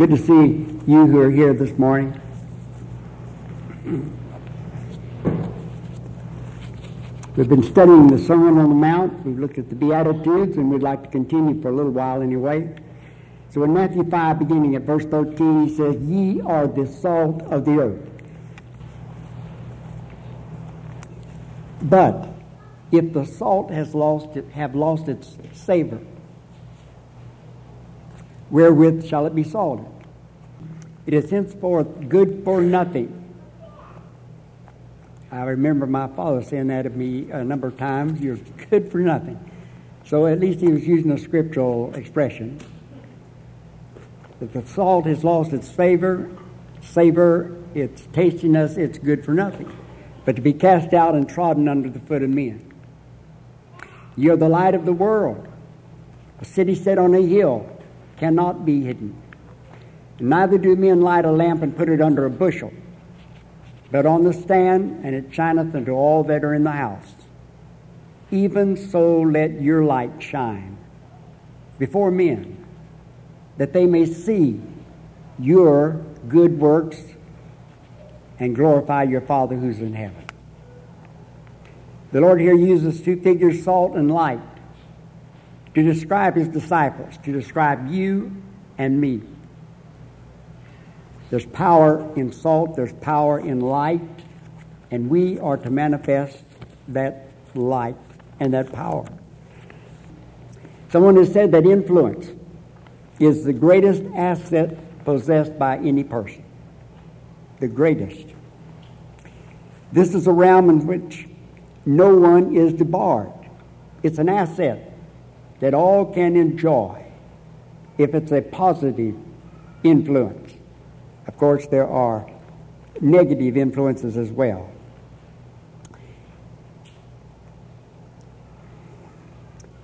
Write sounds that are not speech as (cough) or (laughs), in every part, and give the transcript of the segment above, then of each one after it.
Good to see you who are here this morning. We've been studying the Sermon on the Mount. We've looked at the Beatitudes, and we'd like to continue for a little while anyway. So in Matthew 5, beginning at verse 13, he says, Ye are the salt of the earth. But if the salt has lost it, have lost its savor, wherewith shall it be salted? It is henceforth good for nothing. I remember my father saying that to me a number of times. You're good for nothing. So at least he was using a scriptural expression. That the salt has lost its favor, savor, its tastiness, it's good for nothing. But to be cast out and trodden under the foot of men. You're the light of the world. A city set on a hill cannot be hidden. Neither do men light a lamp and put it under a bushel, but on the stand, and it shineth unto all that are in the house. Even so let your light shine before men, that they may see your good works and glorify your Father who's in heaven. The Lord here uses two figures, salt and light, to describe his disciples, to describe you and me. There's power in salt, there's power in light, and we are to manifest that light and that power. Someone has said that influence is the greatest asset possessed by any person. The greatest. This is a realm in which no one is debarred. It's an asset that all can enjoy if it's a positive influence. Of course, there are negative influences as well.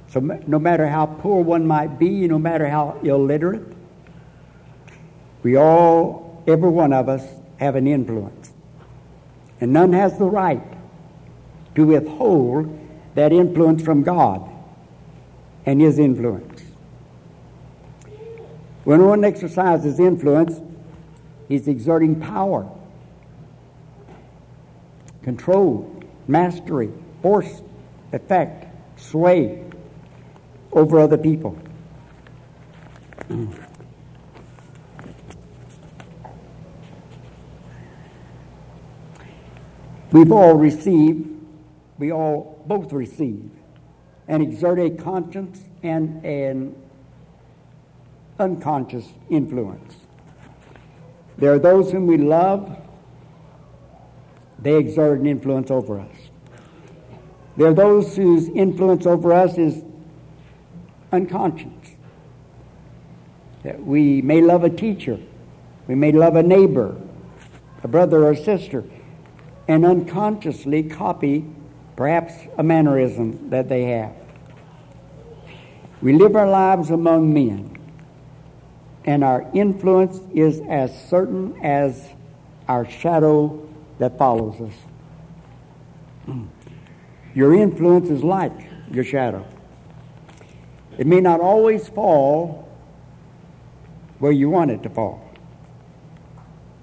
So, no matter how poor one might be, no matter how illiterate, we all, every one of us, have an influence. And none has the right to withhold that influence from God and His influence. When one exercises influence, he's exerting power, control, mastery, force, effect, sway over other people. We've all received, we all both receive, and exert a conscious and an unconscious influence. There are those whom we love, they exert an influence over us. There are those whose influence over us is unconscious. That we may love a teacher, we may love a neighbor, a brother or sister, and unconsciously copy perhaps a mannerism that they have. We live our lives among men, and our influence is as certain as our shadow that follows us. (clears throat) Your influence is like your shadow. It may not always fall where you want it to fall.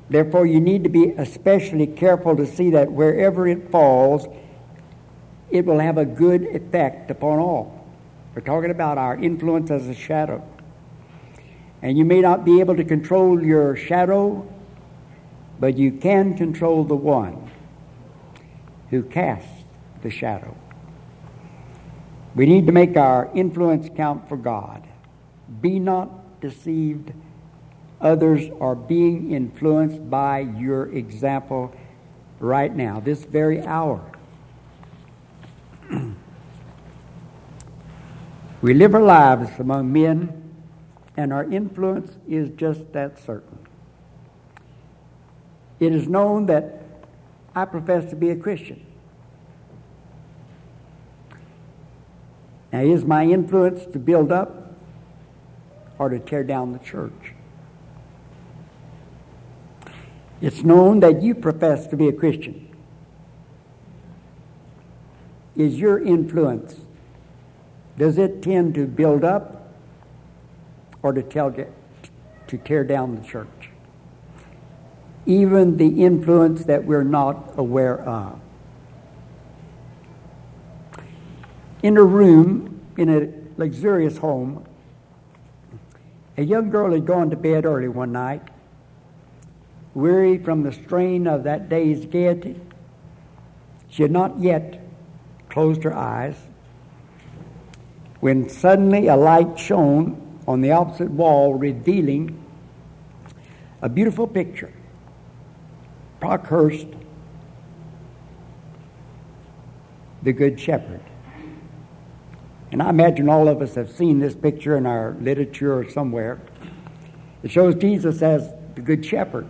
Therefore, you need to be especially careful to see that wherever it falls, it will have a good effect upon all. We're talking about our influence as a shadow. And you may not be able to control your shadow, but you can control the one who casts the shadow. We need to make our influence count for God. Be not deceived. Others are being influenced by your example right now, this very hour. (clears throat) we live our lives among men, and our influence is just that certain. It is known that I profess to be a Christian. Now, is my influence to build up or to tear down the church? It's known that you profess to be a Christian. Is your influence, does it tend to build up or to, tell, to tear down the church. Even the influence that we're not aware of. In a room in a luxurious home, a young girl had gone to bed early one night, weary from the strain of that day's gaiety. She had not yet closed her eyes when suddenly a light shone on the opposite wall, revealing a beautiful picture. Plockhorst, the Good Shepherd. And I imagine all of us have seen this picture in our literature or somewhere. It shows Jesus as the Good Shepherd.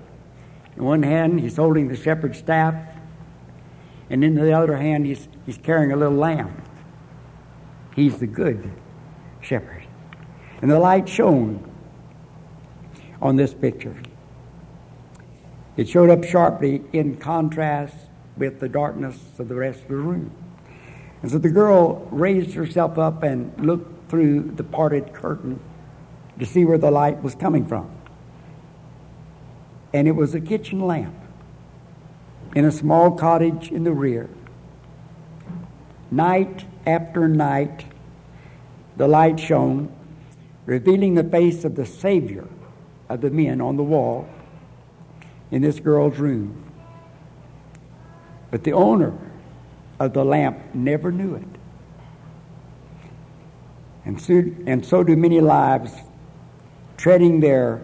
In one hand, he's holding the shepherd's staff, and in the other hand, he's, he's carrying a little lamb. He's the Good Shepherd. And the light shone on this picture. It showed up sharply in contrast with the darkness of the rest of the room. And so the girl raised herself up and looked through the parted curtain to see where the light was coming from. And it was a kitchen lamp in a small cottage in the rear. Night after night, the light shone, revealing the face of the Savior of the men on the wall in this girl's room. But the owner of the lamp never knew it. And so, and so do many lives treading their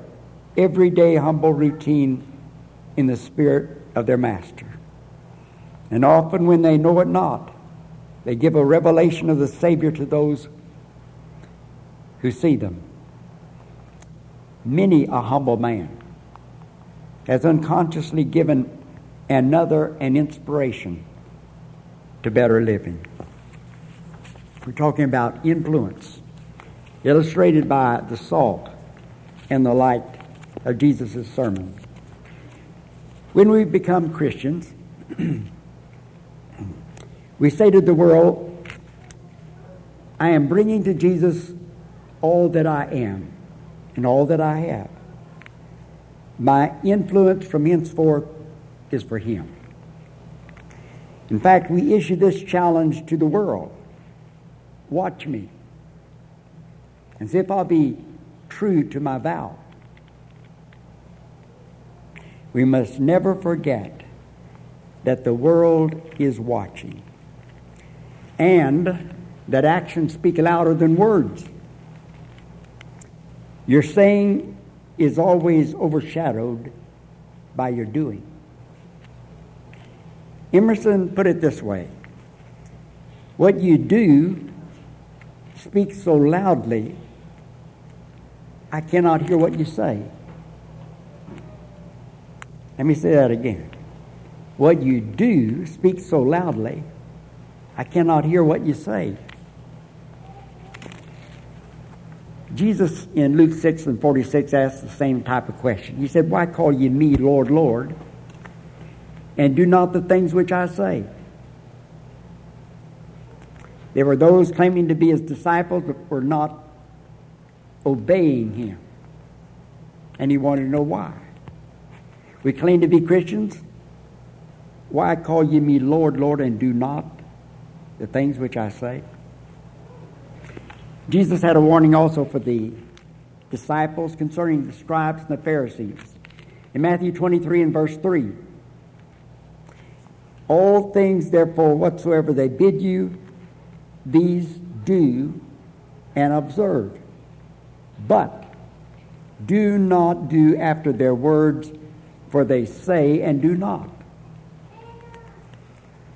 everyday humble routine in the spirit of their master. And often, when they know it not, they give a revelation of the Savior to those who see them. Many a humble man has unconsciously given another an inspiration to better living. We're talking about influence, illustrated by the salt and the light of Jesus' sermon. When we become Christians, (clears throat) we say to the world, I am bringing to Jesus all that I am and all that I have. My influence from henceforth is for Him. In fact, we issue this challenge to the world watch me see if I'll be true to my vow. We must never forget that the world is watching and that actions speak louder than words. Your saying is always overshadowed by your doing. Emerson put it this way What you do speaks so loudly, I cannot hear what you say. Let me say that again. What you do speaks so loudly, I cannot hear what you say. Jesus in Luke 6 and 46 asked the same type of question. He said, Why call ye me Lord, Lord? and do not the things which I say. There were those claiming to be his disciples but were not obeying him. And he wanted to know why. We claim to be Christians. Why call ye me Lord, Lord, and do not the things which I say? Jesus had a warning also for the disciples concerning the scribes and the Pharisees. In Matthew 23 and verse 3, all things, therefore, whatsoever they bid you, these do and observe. But do not do after their words, for they say and do not.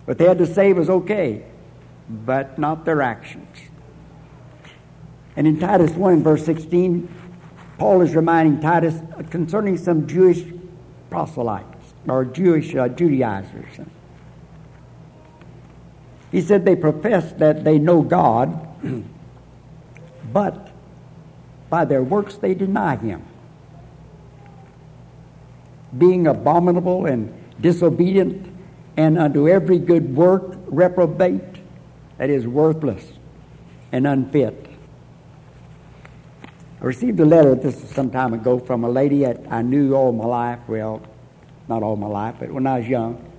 What they had to say was okay, but not their actions. And in Titus 1, verse 16, Paul is reminding Titus concerning some Jewish proselytes or Jewish uh, Judaizers. He said they profess that they know God, (clears throat) but by their works they deny Him. Being abominable and disobedient, and unto every good work reprobate, that is worthless and unfit. I received a letter, this is some time ago, from a lady that I knew all my life. Well, not all my life, but when I was young.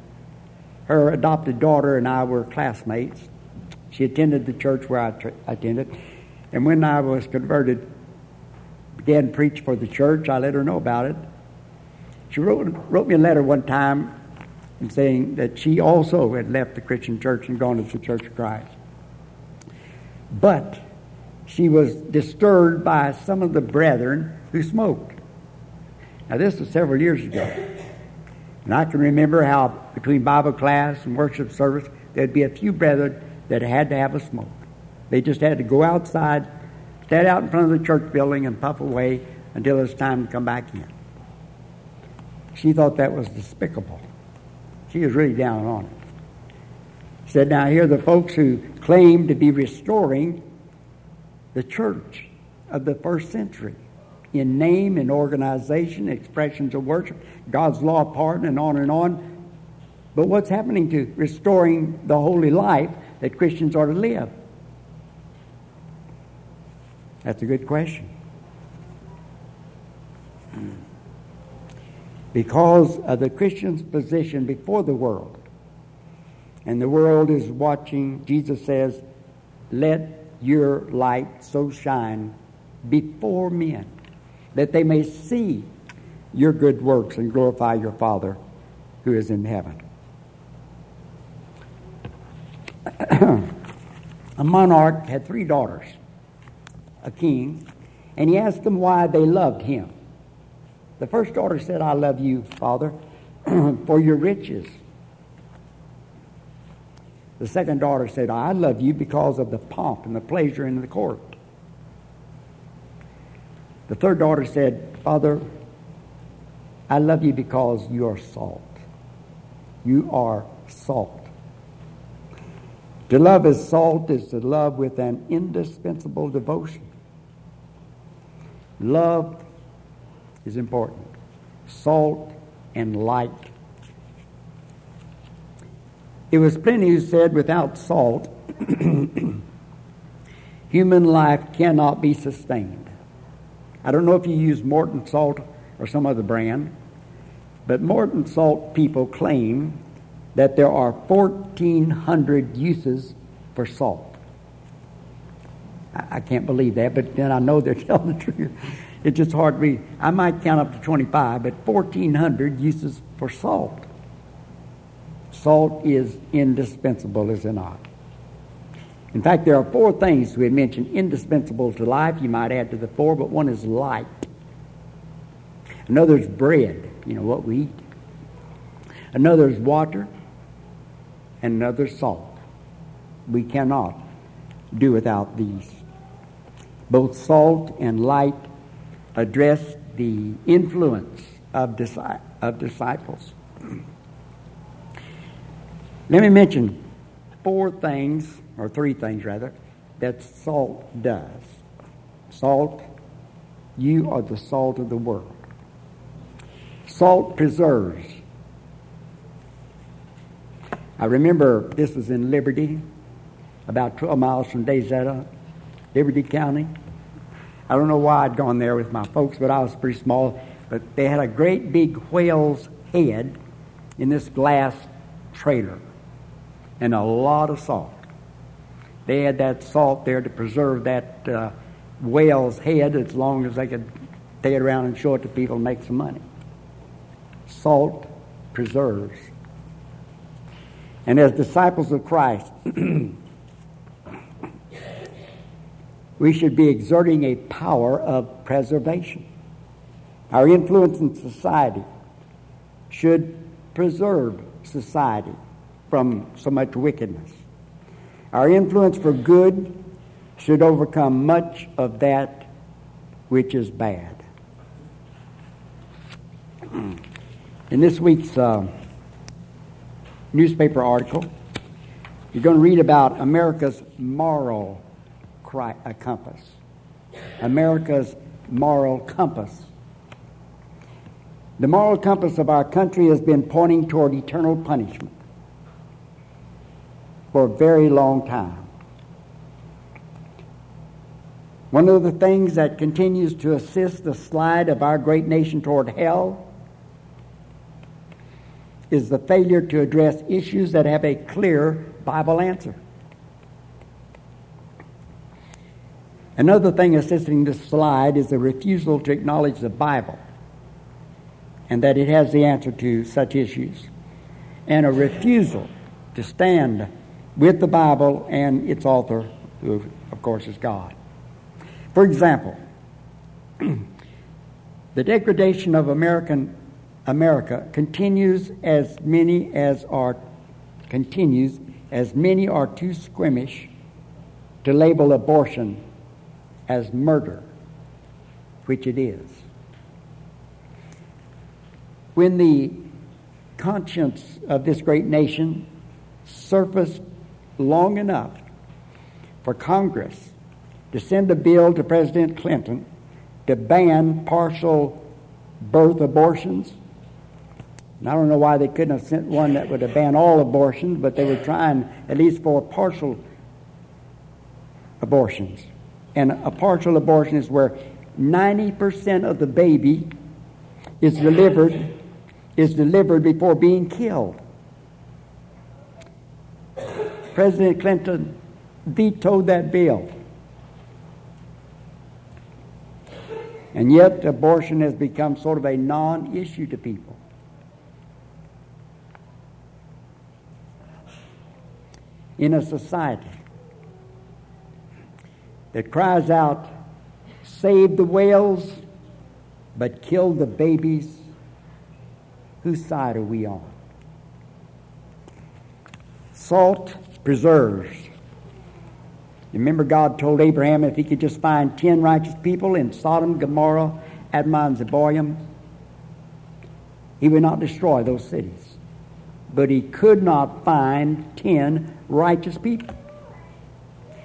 Her adopted daughter and I were classmates. She attended the church where I tr- attended. And when I was converted, began to preach for the church, I let her know about it. She wrote, wrote me a letter one time saying that she also had left the Christian church and gone to the Church of Christ. But she was disturbed by some of the brethren who smoked. Now, this was several years ago. And I can remember how between Bible class and worship service, there'd be a few brethren that had to have a smoke. They just had to go outside, stand out in front of the church building, and puff away until it's time to come back in. She thought that was despicable. She was really down on it. Said, Now, here are the folks who claim to be restoring the church of the first century in name and organization, expressions of worship, God's law of pardon, and on and on. But what's happening to restoring the holy life that Christians are to live? That's a good question. Because of the Christian's position before the world, and the world is watching, Jesus says, Let your light so shine before men that they may see your good works and glorify your Father who is in heaven. (clears throat) a monarch had three daughters, a king, and he asked them why they loved him. The first daughter said, I love you, Father, (clears throat) for your riches the second daughter said, I love you because of the pomp and the pleasure in the court. The third daughter said, Father, I love you because you are salt. You are salt. To love as salt is to love with an indispensable devotion. Love is important. Salt and light it was Pliny who said, without salt, (clears throat) human life cannot be sustained. I don't know if you use Morton salt or some other brand, but Morton salt people claim that there are 1,400 uses for salt. I, I can't believe that, but then I know they're (laughs) telling the truth. It's just hard to read. I might count up to 25, but 1,400 uses for salt. Salt is indispensable, is it not? In fact, there are four things we had mentioned indispensable to life. You might add to the four, but one is light. Another is bread, you know, what we eat. Another is water. And another is salt. We cannot do without these. Both salt and light address the influence of, of disciples. Let me mention four things, or three things rather, that salt does. Salt, you are the salt of the world. Salt preserves. I remember this was in Liberty, about 12 miles from Daisetta, Liberty County. I don't know why I'd gone there with my folks, but I was pretty small. But they had a great big whale's head in this glass trailer and a lot of salt. They had that salt there to preserve that uh, whale's head as long as they could take it around and show it to people and make some money. Salt preserves. And as disciples of Christ, (clears throat) we should be exerting a power of preservation. Our influence in society should preserve society from so much wickedness. Our influence for good should overcome much of that which is bad. (clears throat) In this week's uh, newspaper article, you're going to read about America's moral cri- uh, compass. America's moral compass. The moral compass of our country has been pointing toward eternal punishment for a very long time. One of the things that continues to assist the slide of our great nation toward hell is the failure to address issues that have a clear Bible answer. Another thing assisting this slide is the refusal to acknowledge the Bible and that it has the answer to such issues, and a refusal to stand with the Bible and its author, who, of course, is God. For example, (clears throat) the degradation of American America continues as many as are continues as many are too squeamish to label abortion as murder, which it is. When the conscience of this great nation surfaced long enough for Congress to send a bill to President Clinton to ban partial birth abortions, and I don't know why they couldn't have sent one that would have banned all abortions, but they were trying at least for partial abortions. And a partial abortion is where 90% of the baby is delivered is delivered before being killed. President Clinton vetoed that bill. And yet, abortion has become sort of a non issue to people. in a society that cries out, Save the whales, but kill the babies, whose side are we on? Salt preserves. Remember, God told Abraham if he could just find ten righteous people in Sodom, Gomorrah, Admah, and Zeboiim, he would not destroy those cities. But he could not find ten righteous people.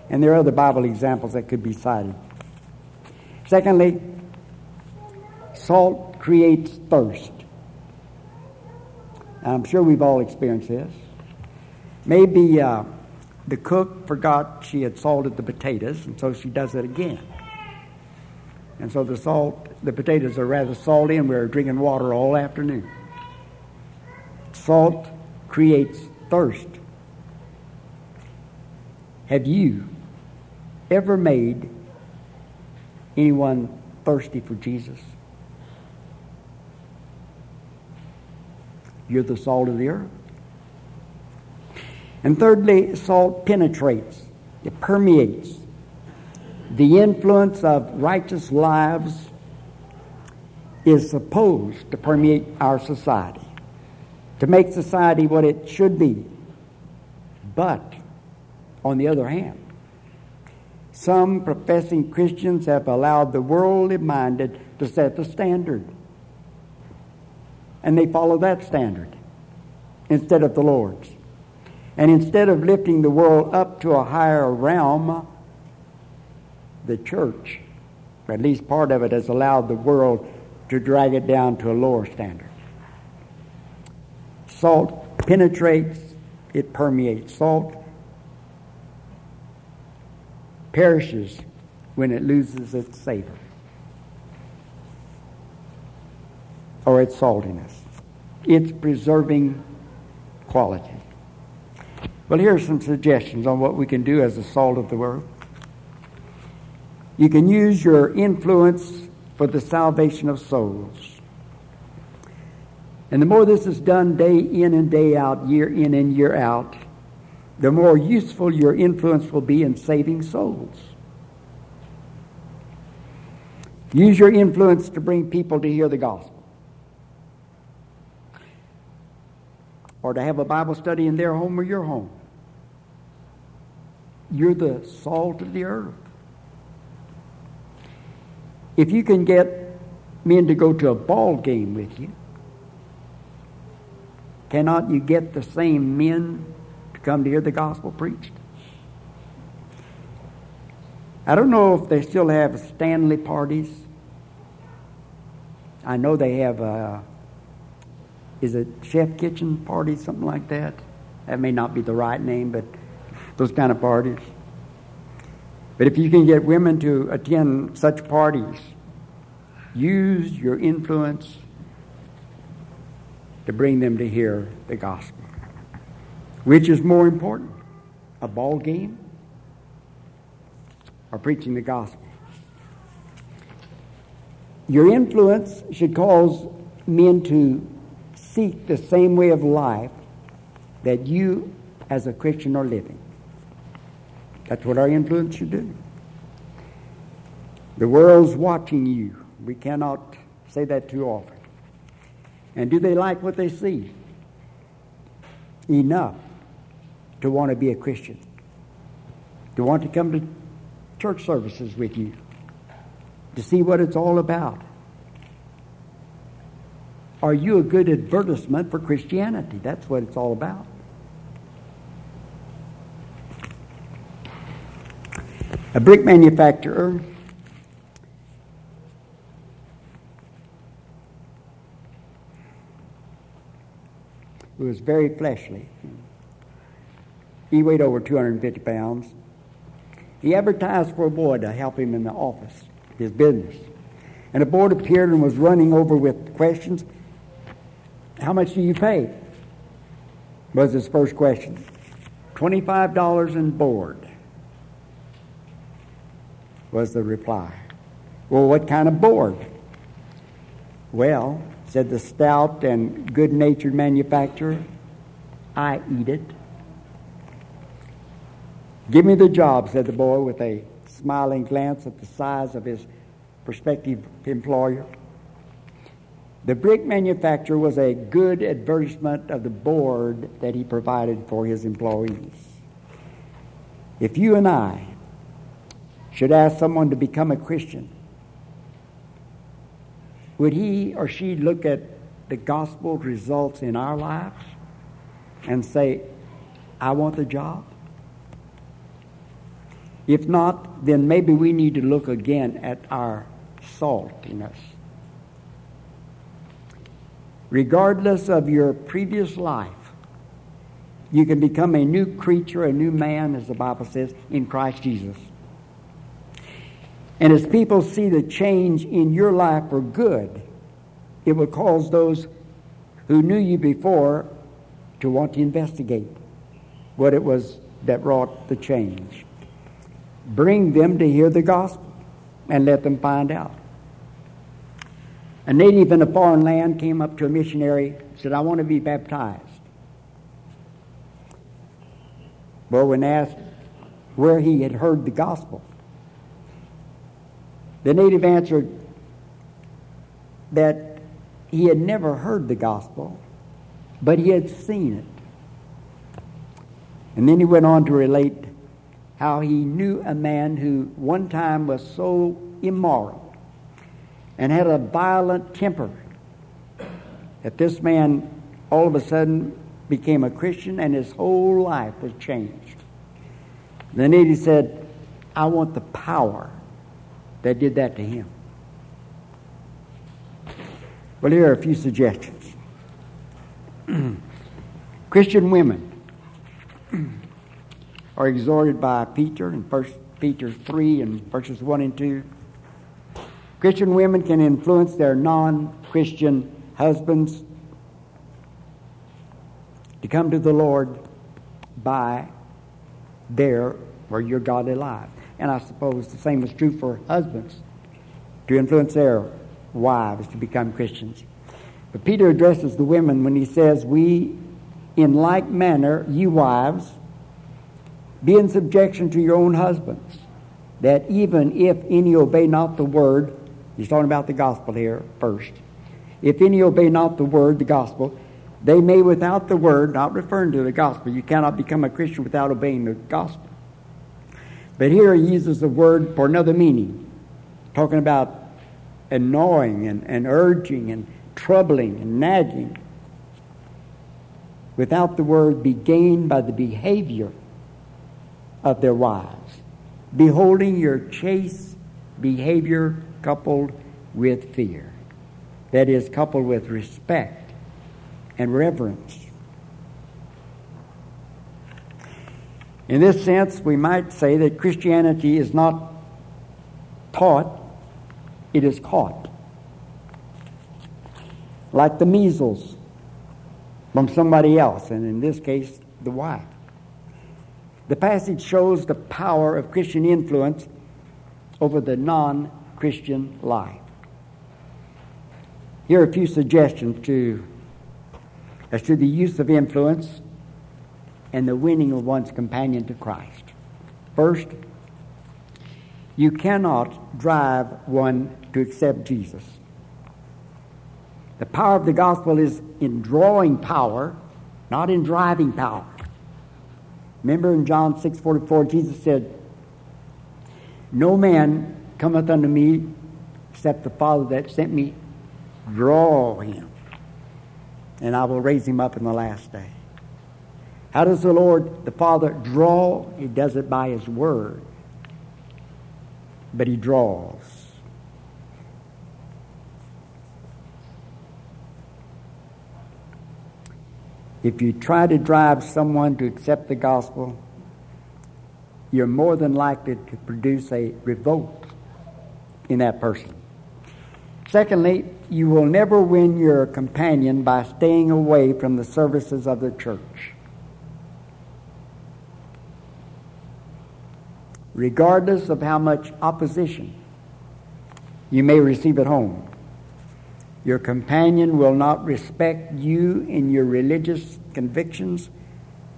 And there are other Bible examples that could be cited. Secondly, salt creates thirst. I'm sure we've all experienced this. Maybe uh, the cook forgot she had salted the potatoes, and so she does it again. And so the salt, the potatoes are rather salty, and we're drinking water all afternoon. Salt creates thirst. Have you ever made anyone thirsty for Jesus? You're the salt of the earth. And thirdly, salt penetrates, it permeates. The influence of righteous lives is supposed to permeate our society, to make society what it should be. But on the other hand, some professing Christians have allowed the worldly minded to set the standard. And they follow that standard instead of the Lord's. And instead of lifting the world up to a higher realm, the church, at least part of it, has allowed the world to drag it down to a lower standard. Salt penetrates, it permeates. Salt perishes when it loses its savor or its saltiness, its preserving quality. Well, here are some suggestions on what we can do as the salt of the world. You can use your influence for the salvation of souls. And the more this is done day in and day out, year in and year out, the more useful your influence will be in saving souls. Use your influence to bring people to hear the gospel. Or to have a Bible study in their home or your home. You're the salt of the earth. If you can get men to go to a ball game with you, cannot you get the same men to come to hear the gospel preached. I don't know if they still have Stanley parties. I know they have, a, is it chef kitchen party, something like that? That may not be the right name, but those kind of parties. But if you can get women to attend such parties, use your influence to bring them to hear the gospel. Which is more important, a ball game or preaching the gospel? Your influence should cause men to seek the same way of life that you as a Christian are living. That's what our influence should do. The world's watching you. We cannot say that too often. And do they like what they see? Enough to want to be a Christian, to want to come to church services with you, to see what it's all about. Are you a good advertisement for Christianity? That's what it's all about. A brick manufacturer who was very fleshly. He weighed over 250 pounds. He advertised for a boy to help him in the office, his business. And a boy appeared and was running over with questions. How much do you pay? Was his first question. $25 and board was the reply. Well, what kind of board? Well, said the stout and good natured manufacturer, I eat it. Give me the job, said the boy with a smiling glance at the size of his prospective employer. The brick manufacturer was a good advertisement of the board that he provided for his employees. If you and I should ask someone to become a Christian, would he or she look at the gospel results in our lives and say, I want the job? If not, then maybe we need to look again at our saltiness. Regardless of your previous life, you can become a new creature, a new man, as the Bible says, in Christ Jesus. And as people see the change in your life for good, it will cause those who knew you before to want to investigate what it was that wrought the change. Bring them to hear the gospel and let them find out. A native in a foreign land came up to a missionary said, I want to be baptized. Well, when asked where he had heard the gospel, the native answered that he had never heard the gospel, but he had seen it. And then he went on to relate how he knew a man who one time was so immoral and had a violent temper that this man all of a sudden became a Christian and his whole life was changed. The native said, I want the power that did that to him. Well, here are a few suggestions. (clears throat) Christian women are exhorted by Peter in 1 Peter 3 and verses 1 and 2. Christian women can influence their non Christian husbands to come to the Lord by their or your godly life. And I suppose the same is true for husbands to influence their wives to become Christians. But Peter addresses the women when he says, We, in like manner, you wives, be in subjection to your own husbands, that even if any obey not the word, he's talking about the gospel here first. If any obey not the word, the gospel, they may without the word, not referring to the gospel, you cannot become a Christian without obeying the gospel. But here he uses the word for another meaning, talking about annoying and, and urging and troubling and nagging. Without the word be gained by the behavior of their wives, beholding your chaste behavior coupled with fear. That is, coupled with respect and reverence. In this sense, we might say that Christianity is not taught, it is caught. Like the measles from somebody else, and in this case, the wife. The passage shows the power of Christian influence over the non Christian life. Here are a few suggestions to, as to the use of influence and the winning of one's companion to Christ. First, you cannot drive one to accept Jesus. The power of the gospel is in drawing power, not in driving power. Remember in John 6:44 Jesus said, "No man cometh unto me except the Father that sent me draw him, and I will raise him up in the last day." How does the Lord, the Father, draw? He does it by His Word. But He draws. If you try to drive someone to accept the gospel, you're more than likely to produce a revolt in that person. Secondly, you will never win your companion by staying away from the services of the church. Regardless of how much opposition you may receive at home. Your companion will not respect you in your religious convictions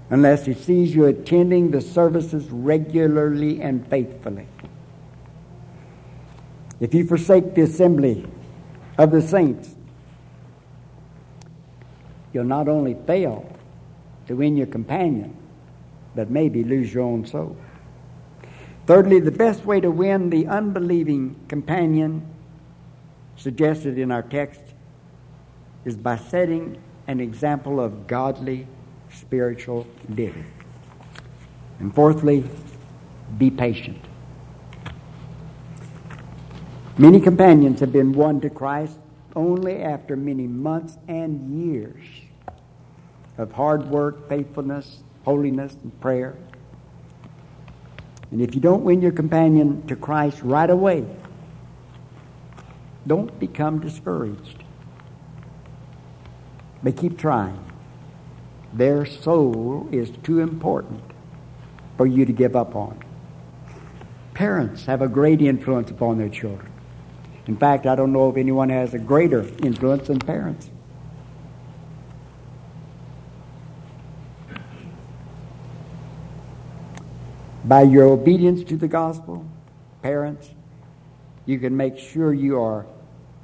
unless he sees you attending the services regularly and faithfully. If you forsake the assembly of the saints, you'll not only fail to win your companion, but maybe lose your own soul. Thirdly, the best way to win the unbelieving companion suggested in our text is by setting an example of godly spiritual living. And fourthly, be patient. Many companions have been won to Christ only after many months and years of hard work, faithfulness, holiness, and prayer. And if you don't win your companion to Christ right away, don't become discouraged. But keep trying. Their soul is too important for you to give up on. Parents have a great influence upon their children. In fact, I don't know if anyone has a greater influence than parents. By your obedience to the gospel, parents, you can make sure you are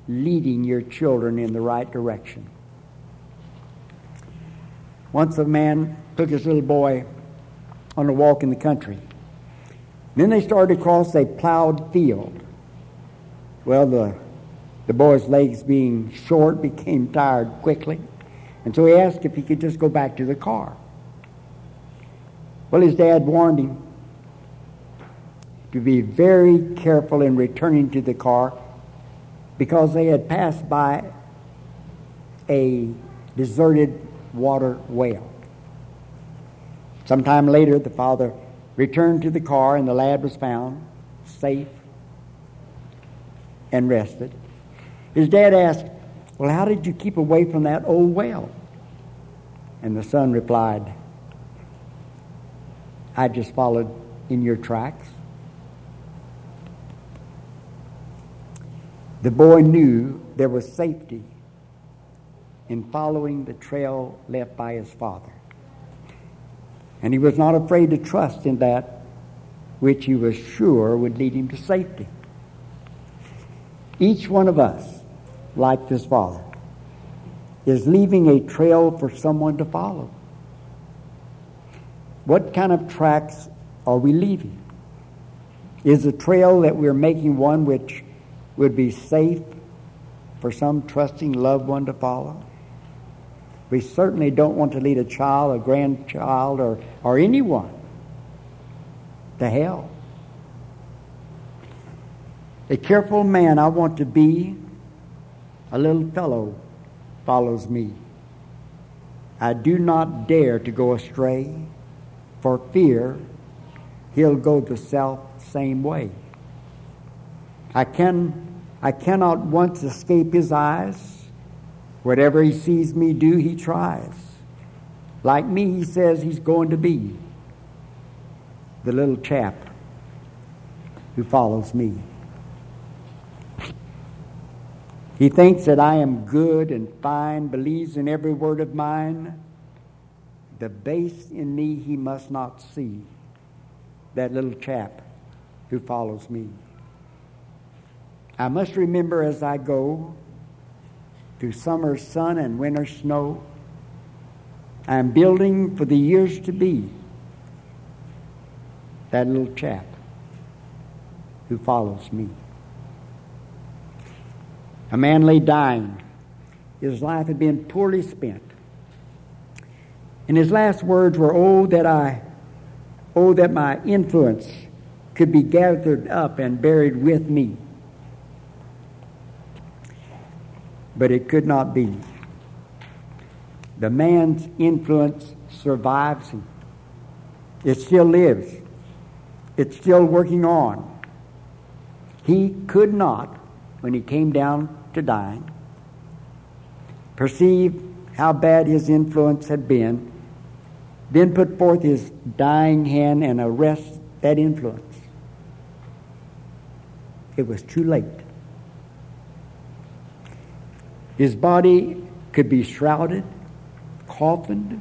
leading your children in the right direction. Once a man took his little boy on a walk in the country. Then they started across a plowed field. Well, the, the boy's legs being short became tired quickly, and so he asked if he could just go back to the car. Well, his dad warned him to be very careful in returning to the car because they had passed by a deserted water well. Sometime later, the father returned to the car and the lad was found safe and rested. His dad asked, Well, how did you keep away from that old well? And the son replied, I just followed in your tracks. The boy knew there was safety in following the trail left by his father. And he was not afraid to trust in that which he was sure would lead him to safety. Each one of us, like this father, is leaving a trail for someone to follow. What kind of tracks are we leaving? Is the trail that we're making one which would be safe for some trusting loved one to follow. We certainly don't want to lead a child, a grandchild, or, or anyone to hell. A careful man I want to be, a little fellow follows me. I do not dare to go astray for fear he'll go the self same way. I can I cannot once escape his eyes. Whatever he sees me do, he tries. Like me, he says he's going to be the little chap who follows me. He thinks that I am good and fine, believes in every word of mine. The base in me he must not see, that little chap who follows me. I must remember as I go through summer sun and winter snow, I am building for the years to be that little chap who follows me. A man lay dying. His life had been poorly spent. And his last words were, Oh, that I, oh, that my influence could be gathered up and buried with me. But it could not be. The man's influence survives him. It still lives. It's still working on. He could not, when he came down to die, perceive how bad his influence had been, then put forth his dying hand and arrest that influence. It was too late. His body could be shrouded, coffined,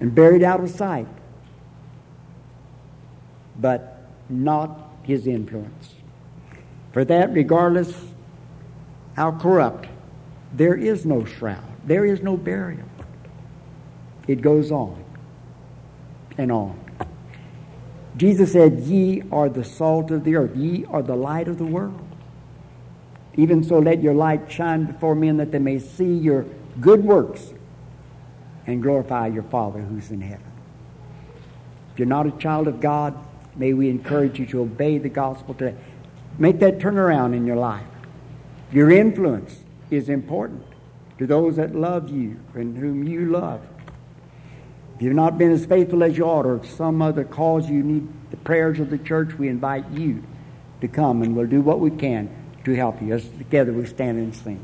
and buried out of sight, but not his influence. For that, regardless how corrupt, there is no shroud, there is no burial. It goes on and on. Jesus said, Ye are the salt of the earth, ye are the light of the world. Even so, let your light shine before men that they may see your good works and glorify your Father who's in heaven. If you're not a child of God, may we encourage you to obey the gospel today. Make that turnaround in your life. Your influence is important to those that love you and whom you love. If you've not been as faithful as you ought, or if some other cause you need the prayers of the church, we invite you to come and we'll do what we can to help you. As together we stand and sing.